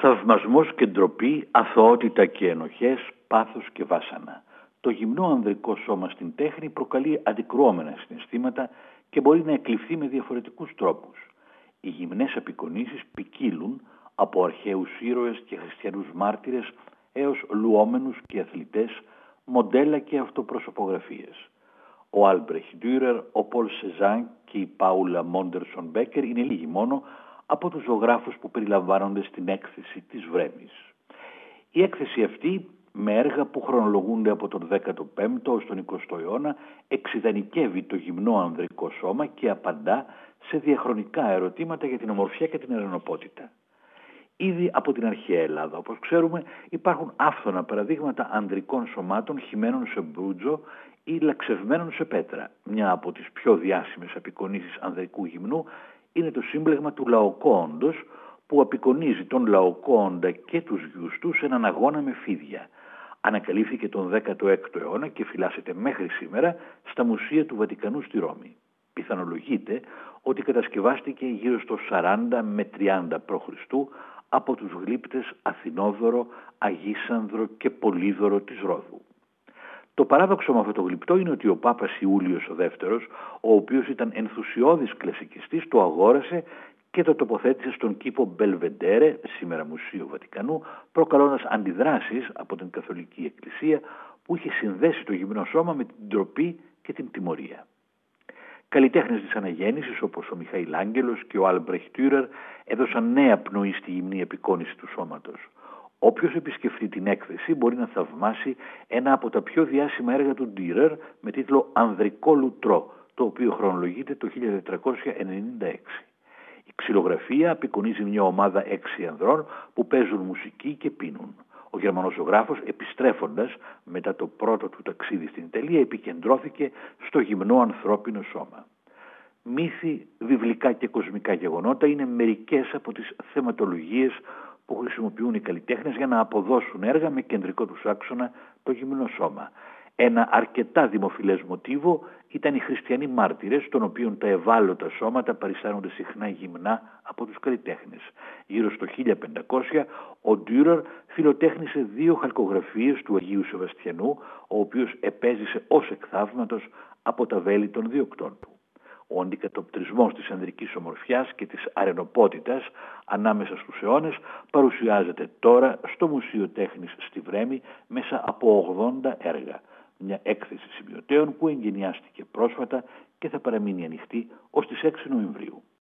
Θαυμασμός και ντροπή, αθωότητα και ενοχές, πάθος και βάσανα. Το γυμνό ανδρικό σώμα στην τέχνη προκαλεί αντικρουόμενα συναισθήματα και μπορεί να εκληφθεί με διαφορετικούς τρόπους. Οι γυμνές απεικονίσεις ποικίλουν από αρχαίους ήρωες και χριστιανούς μάρτυρες έως λουόμενους και αθλητές, μοντέλα και αυτοπροσωπογραφίες. Ο Άλμπρεχτ Ντούρερ, ο Πολ Σεζάν και η Πάουλα Μόντερσον Μπέκερ είναι λίγοι μόνο από τους ζωγράφους που περιλαμβάνονται στην έκθεση της Βρέμης. Η έκθεση αυτή με έργα που χρονολογούνται από τον 15ο ως τον 20ο αιώνα εξειδανικεύει το γυμνό ανδρικό σώμα και απαντά σε διαχρονικά ερωτήματα για την ομορφιά και την ερενοπότητα. Ήδη από την αρχαία Ελλάδα, όπως ξέρουμε, υπάρχουν άφθονα παραδείγματα ανδρικών σωμάτων χυμένων σε μπρούτζο ή λαξευμένων σε πέτρα. Μια από τις πιο διάσημες απεικονίσεις ανδρικού γυμνού είναι το σύμπλεγμα του Λαοκόοντος που απεικονίζει τον Λαοκόοντα και τους γιους τους σε έναν αγώνα με φίδια. Ανακαλύφθηκε τον 16ο αιώνα και φυλάσσεται μέχρι σήμερα στα μουσεία του Βατικανού στη Ρώμη. Πιθανολογείται ότι κατασκευάστηκε γύρω στο 40 με 30 π.Χ. από τους γλύπτες Αθηνόδωρο, Αγίσανδρο και Πολύδωρο της Ρόδου. Το παράδοξο με αυτό το γλυπτό είναι ότι ο Πάπας Ιούλιος ο δεύτερος, ο οποίος ήταν ενθουσιώδης κλασικιστής, το αγόρασε και το τοποθέτησε στον κήπο Μπελβεντέρε, σήμερα Μουσείο Βατικανού, προκαλώντας αντιδράσεις από την Καθολική Εκκλησία που είχε συνδέσει το γυμνό σώμα με την ντροπή και την τιμωρία. Καλλιτέχνες της αναγέννησης όπως ο Μιχαήλ Άγγελος και ο Άλμπρεχτ Ντούρερ έδωσαν νέα πνοή στη γυμνή απεικόνιση του σώματος. Όποιος επισκεφτεί την έκθεση μπορεί να θαυμάσει ένα από τα πιο διάσημα έργα του Ντίρερ με τίτλο «Ανδρικό Λουτρό», το οποίο χρονολογείται το 1496. Η ξυλογραφία απεικονίζει μια ομάδα έξι ανδρών που παίζουν μουσική και πίνουν. Ο Γερμανός ζωγράφος επιστρέφοντας μετά το πρώτο του ταξίδι στην Ιταλία επικεντρώθηκε στο γυμνό ανθρώπινο σώμα. Μύθοι, βιβλικά και κοσμικά γεγονότα είναι μερικές από τις θεματολογίες που χρησιμοποιούν οι καλλιτέχνες για να αποδώσουν έργα με κεντρικό τους άξονα το γυμνό σώμα. Ένα αρκετά δημοφιλές μοτίβο ήταν οι χριστιανοί μάρτυρες, των οποίων τα ευάλωτα σώματα παριστάνονται συχνά γυμνά από τους καλλιτέχνες. Γύρω στο 1500 ο Ντούρερ φιλοτέχνησε δύο χαλκογραφίες του Αγίου Σεβαστιανού, ο οποίος επέζησε ως εκθαύματος από τα βέλη των διοκτών του. Ο αντικατοπτρισμός της ανδρικής ομορφιάς και της αρενοπότητας ανάμεσα στους αιώνες παρουσιάζεται τώρα στο Μουσείο Τέχνης στη Βρέμη μέσα από 80 έργα. Μια έκθεση σημειωτέων που εγκαινιάστηκε πρόσφατα και θα παραμείνει ανοιχτή ως τις 6 Νοεμβρίου.